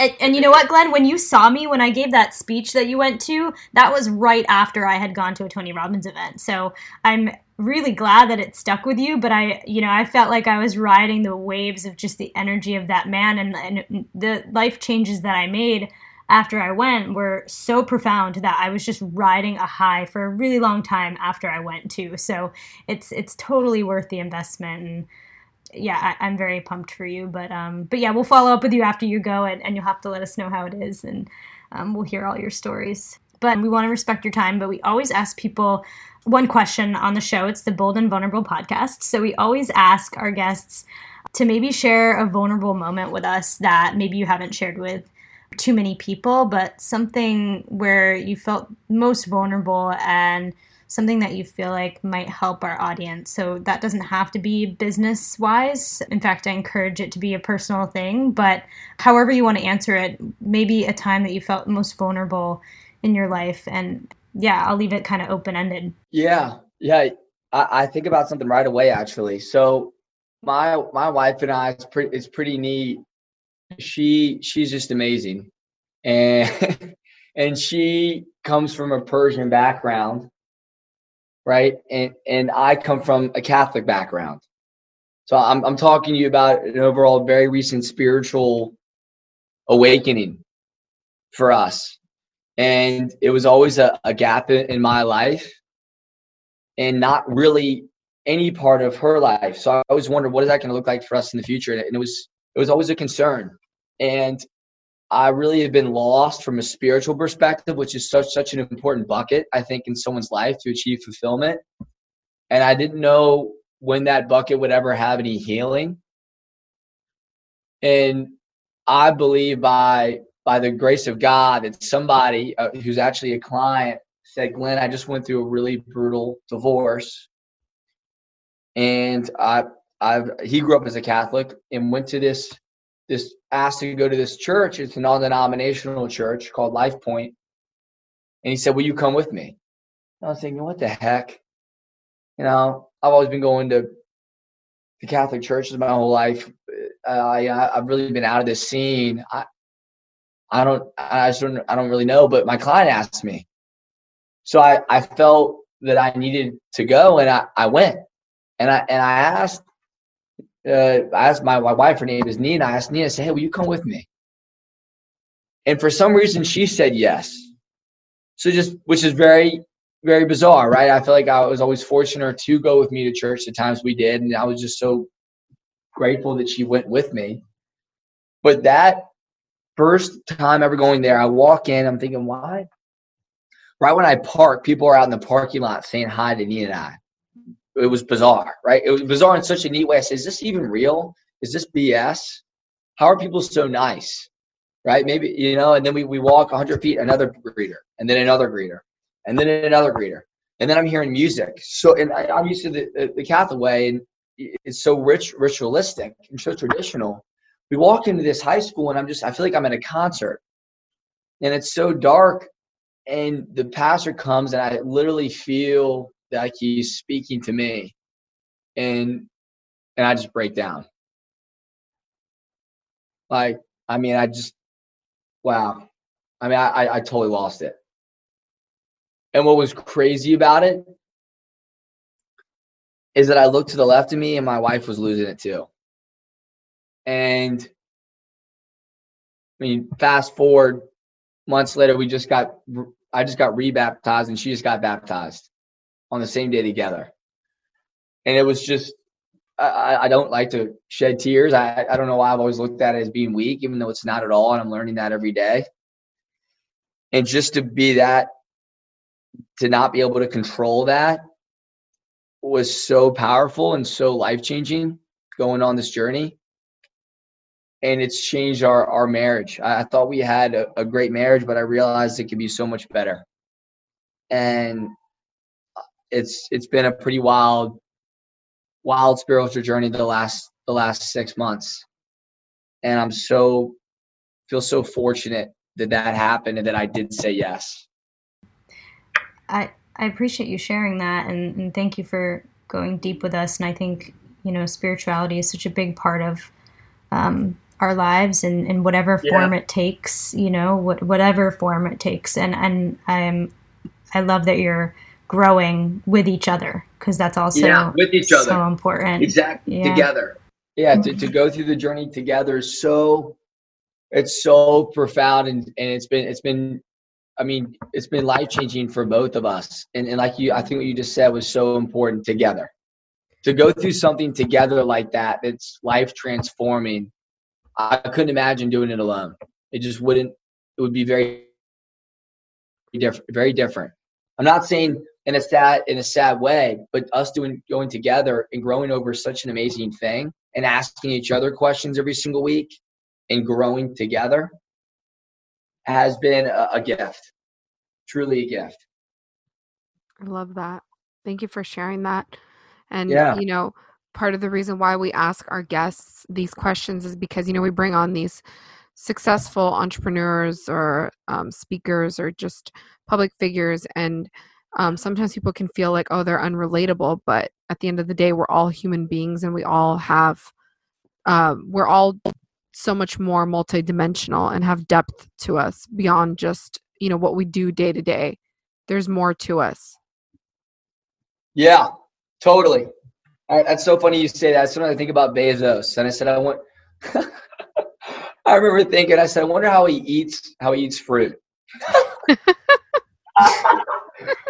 And, and, you know what, Glenn? When you saw me when I gave that speech that you went to, that was right after I had gone to a Tony Robbins event. So I'm really glad that it stuck with you. But I, you know, I felt like I was riding the waves of just the energy of that man, and, and the life changes that I made after I went were so profound that I was just riding a high for a really long time after I went too. So it's it's totally worth the investment and yeah, I, am very pumped for you. But um, but yeah, we'll follow up with you after you go, and, and you'll have to let us know how it is, and um, we'll hear all your stories. But we want to respect your time, but we always ask people one question on the show. It's the Bold and Vulnerable podcast, so we always ask our guests to maybe share a vulnerable moment with us that maybe you haven't shared with too many people, but something where you felt most vulnerable and something that you feel like might help our audience. So that doesn't have to be business wise. In fact, I encourage it to be a personal thing, but however you want to answer it, maybe a time that you felt most vulnerable in your life. And yeah, I'll leave it kind of open ended. Yeah. Yeah. I, I, think about something right away actually. So my my wife and I it's pretty it's pretty neat. She she's just amazing. And and she comes from a Persian background right? And and I come from a Catholic background. So I'm I'm talking to you about an overall very recent spiritual awakening for us. And it was always a, a gap in, in my life and not really any part of her life. So I always wondered what is that going to look like for us in the future? And it was it was always a concern. And I really have been lost from a spiritual perspective, which is such such an important bucket, I think, in someone's life to achieve fulfillment. And I didn't know when that bucket would ever have any healing. And I believe by by the grace of God that somebody uh, who's actually a client said, "Glenn, I just went through a really brutal divorce, and I I've he grew up as a Catholic and went to this this asked to go to this church. It's a non-denominational church called Life Point. And he said, Will you come with me? And I was thinking, what the heck? You know, I've always been going to the Catholic churches my whole life. Uh, I, I've really been out of this scene. I, I don't, I just don't, I don't really know. But my client asked me, so I, I felt that I needed to go, and I, I went, and I, and I asked uh, I asked my, my wife, her name is Nina. I asked Nina, I said, hey, will you come with me? And for some reason, she said yes. So just, which is very, very bizarre, right? I feel like I was always forcing her to go with me to church the times we did. And I was just so grateful that she went with me. But that, first time ever going there, I walk in, I'm thinking, why? Right when I park, people are out in the parking lot saying hi to Nina and I. It was bizarre, right? It was bizarre in such a neat way. I said, is this even real? Is this BS? How are people so nice? Right? Maybe, you know, and then we, we walk 100 feet, another greeter, and then another greeter, and then another greeter. And then I'm hearing music. So, and I, I'm used to the, the, the Catholic way, and it's so rich, ritualistic and so traditional. We walk into this high school, and I'm just, I feel like I'm at a concert. And it's so dark, and the pastor comes, and I literally feel like he's speaking to me. And and I just break down. Like, I mean, I just, wow. I mean, I, I totally lost it. And what was crazy about it is that I looked to the left of me and my wife was losing it too. And I mean, fast forward months later, we just got, I just got rebaptized and she just got baptized on the same day together. And it was just, I, I don't like to shed tears. I, I don't know why I've always looked at it as being weak, even though it's not at all. And I'm learning that every day. And just to be that, to not be able to control that was so powerful and so life changing going on this journey. And it's changed our, our marriage. I, I thought we had a, a great marriage, but I realized it could be so much better. And it's it's been a pretty wild wild spiritual journey the last the last six months. And i'm so feel so fortunate that that happened and that i did say yes. I i appreciate you sharing that and, and thank you for going deep with us. And i think you know spirituality is such a big part of um, our lives and in whatever form yeah. it takes you know what, whatever form it takes. And and i'm i love that you're growing with each other because that's also yeah, with each other. so important. Exactly. Yeah. Together. Yeah, to, to go through the journey together is so it's so profound and, and it's been it's been I mean, it's been life changing for both of us. And and like you I think what you just said was so important together. To go through something together like that, it's life transforming. I couldn't imagine doing it alone. It just wouldn't it would be very different very different. I'm not saying in a sad in a sad way but us doing going together and growing over such an amazing thing and asking each other questions every single week and growing together has been a, a gift truly a gift. I love that. Thank you for sharing that. And yeah. you know part of the reason why we ask our guests these questions is because you know we bring on these successful entrepreneurs or um, speakers or just public figures and um, sometimes people can feel like oh they're unrelatable but at the end of the day we're all human beings and we all have um, we're all so much more multidimensional and have depth to us beyond just you know what we do day to day. There's more to us. Yeah totally. That's so funny you say that. Sometimes i think about bezos and i said i want i remember thinking i said i wonder how he eats how he eats fruit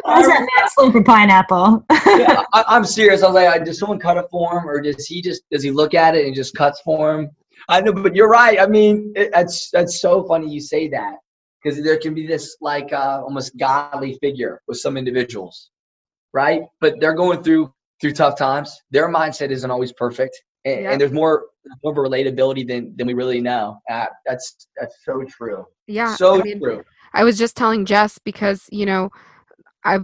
How's that slow for pineapple? yeah, I, am serious. I was like, does someone cut it for him, or does he just does he look at it and just cuts for him? I know, but you're right. I mean, it, that's that's so funny you say that because there can be this like uh, almost godly figure with some individuals, right? But they're going through through tough times. Their mindset isn't always perfect, and, and there's more more of a relatability than than we really know. Uh, that's that's so true. Yeah, so I mean, true. I was just telling Jess because you know I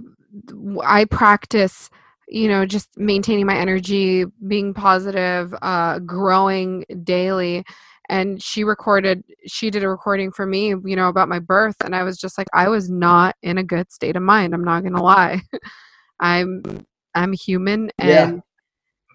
I practice you know just maintaining my energy being positive uh growing daily. And she recorded she did a recording for me you know about my birth and i was just like i was not in a good state of mind i'm not gonna lie. I'm i'm human and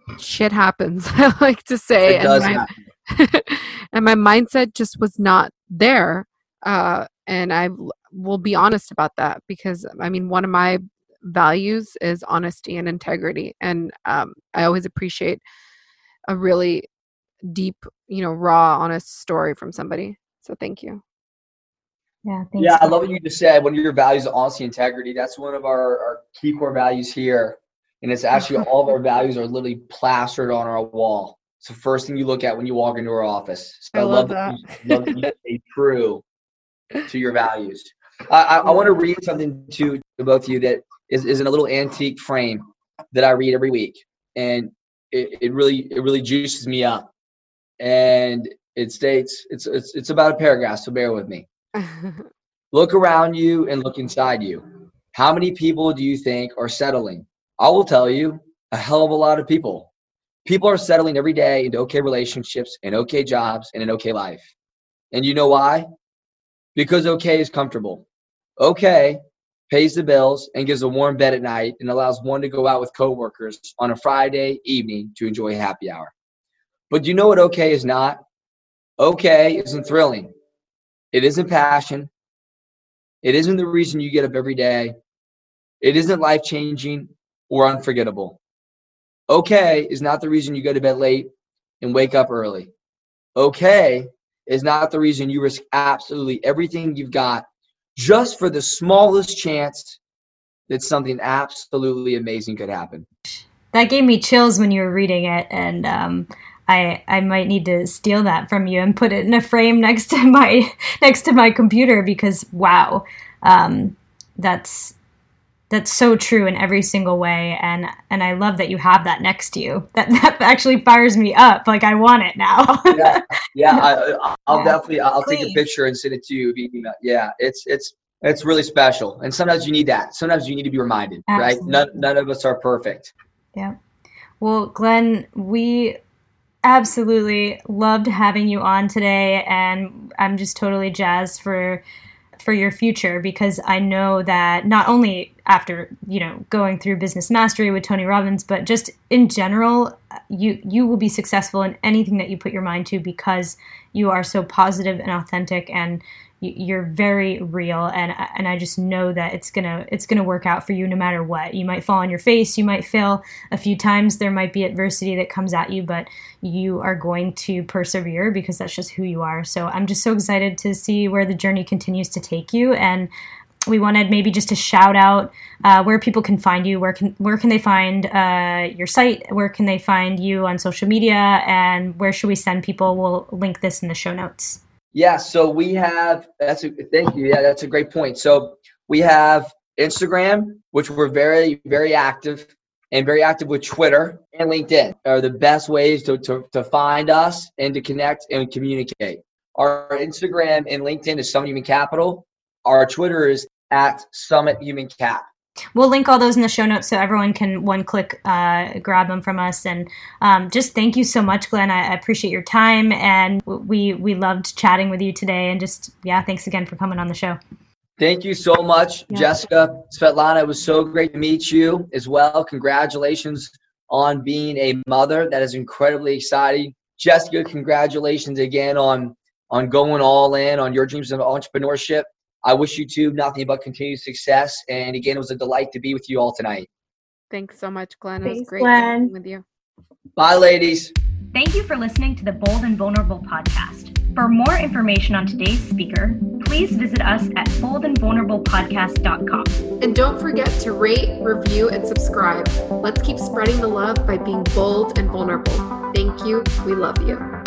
yeah. shit happens i like to say it does and, my, and my mindset just was not there uh and i will be honest about that because i mean one of my values is honesty and integrity and um, i always appreciate a really deep you know raw honest story from somebody so thank you yeah yeah i love what you just said one of your values is honesty integrity that's one of our, our key core values here and it's actually all of our values are literally plastered on our wall it's the first thing you look at when you walk into our office. So I, I love, love that. love that you say true to your values. I, I, want to read something to, to both of you that is, is in a little antique frame that I read every week, and it, it really it really juices me up. And it states it's it's it's about a paragraph, so bear with me. look around you and look inside you. How many people do you think are settling? I will tell you, a hell of a lot of people. People are settling every day into okay relationships and okay jobs and an okay life. And you know why? Because okay is comfortable. Okay pays the bills and gives a warm bed at night and allows one to go out with coworkers on a Friday evening to enjoy happy hour. But you know what okay is not? Okay isn't thrilling. It isn't passion. It isn't the reason you get up every day. It isn't life changing or unforgettable. Okay is not the reason you go to bed late and wake up early. Okay is not the reason you risk absolutely everything you've got just for the smallest chance that something absolutely amazing could happen. That gave me chills when you were reading it, and um, I I might need to steal that from you and put it in a frame next to my next to my computer because wow, um, that's that's so true in every single way and and i love that you have that next to you that that actually fires me up like i want it now yeah yeah I, will yeah. definitely i'll Please. take a picture and send it to you yeah it's it's it's really special and sometimes you need that sometimes you need to be reminded Absolutely. right none, none of us are perfect yeah well glenn we absolutely loved having you on today and i'm just totally jazzed for for your future because I know that not only after you know going through business mastery with Tony Robbins, but just in general, you you will be successful in anything that you put your mind to because you are so positive and authentic and you're very real and and I just know that it's gonna it's gonna work out for you no matter what. You might fall on your face, you might fail a few times, there might be adversity that comes at you, but you are going to persevere because that's just who you are. So I'm just so excited to see where the journey continues to take you and we wanted maybe just to shout out uh, where people can find you where can where can they find uh, your site where can they find you on social media and where should we send people we'll link this in the show notes yeah, so we have that's a thank you. Yeah, that's a great point. So we have Instagram, which we're very, very active and very active with Twitter and LinkedIn are the best ways to, to, to find us and to connect and communicate. Our Instagram and LinkedIn is Summit Human Capital. Our Twitter is at Summit Human Cap. We'll link all those in the show notes so everyone can one click uh, grab them from us. And um, just thank you so much, Glenn. I, I, appreciate your time, and we we loved chatting with you today. And just yeah, thanks again for coming on the show. Thank you so much, yeah. Jessica Svetlana. It was so great to meet you as well. Congratulations on being a mother. That is incredibly exciting. Jessica, congratulations again on on going all in on your dreams of entrepreneurship. I wish you two nothing but continued success. And again, it was a delight to be with you all tonight. Thanks so much, Glenn. Thanks, it was great Glenn. with you. Bye, ladies. Thank you for listening to the Bold and Vulnerable podcast. For more information on today's speaker, please visit us at boldandvulnerablepodcast.com. And don't forget to rate, review, and subscribe. Let's keep spreading the love by being bold and vulnerable. Thank you. We love you.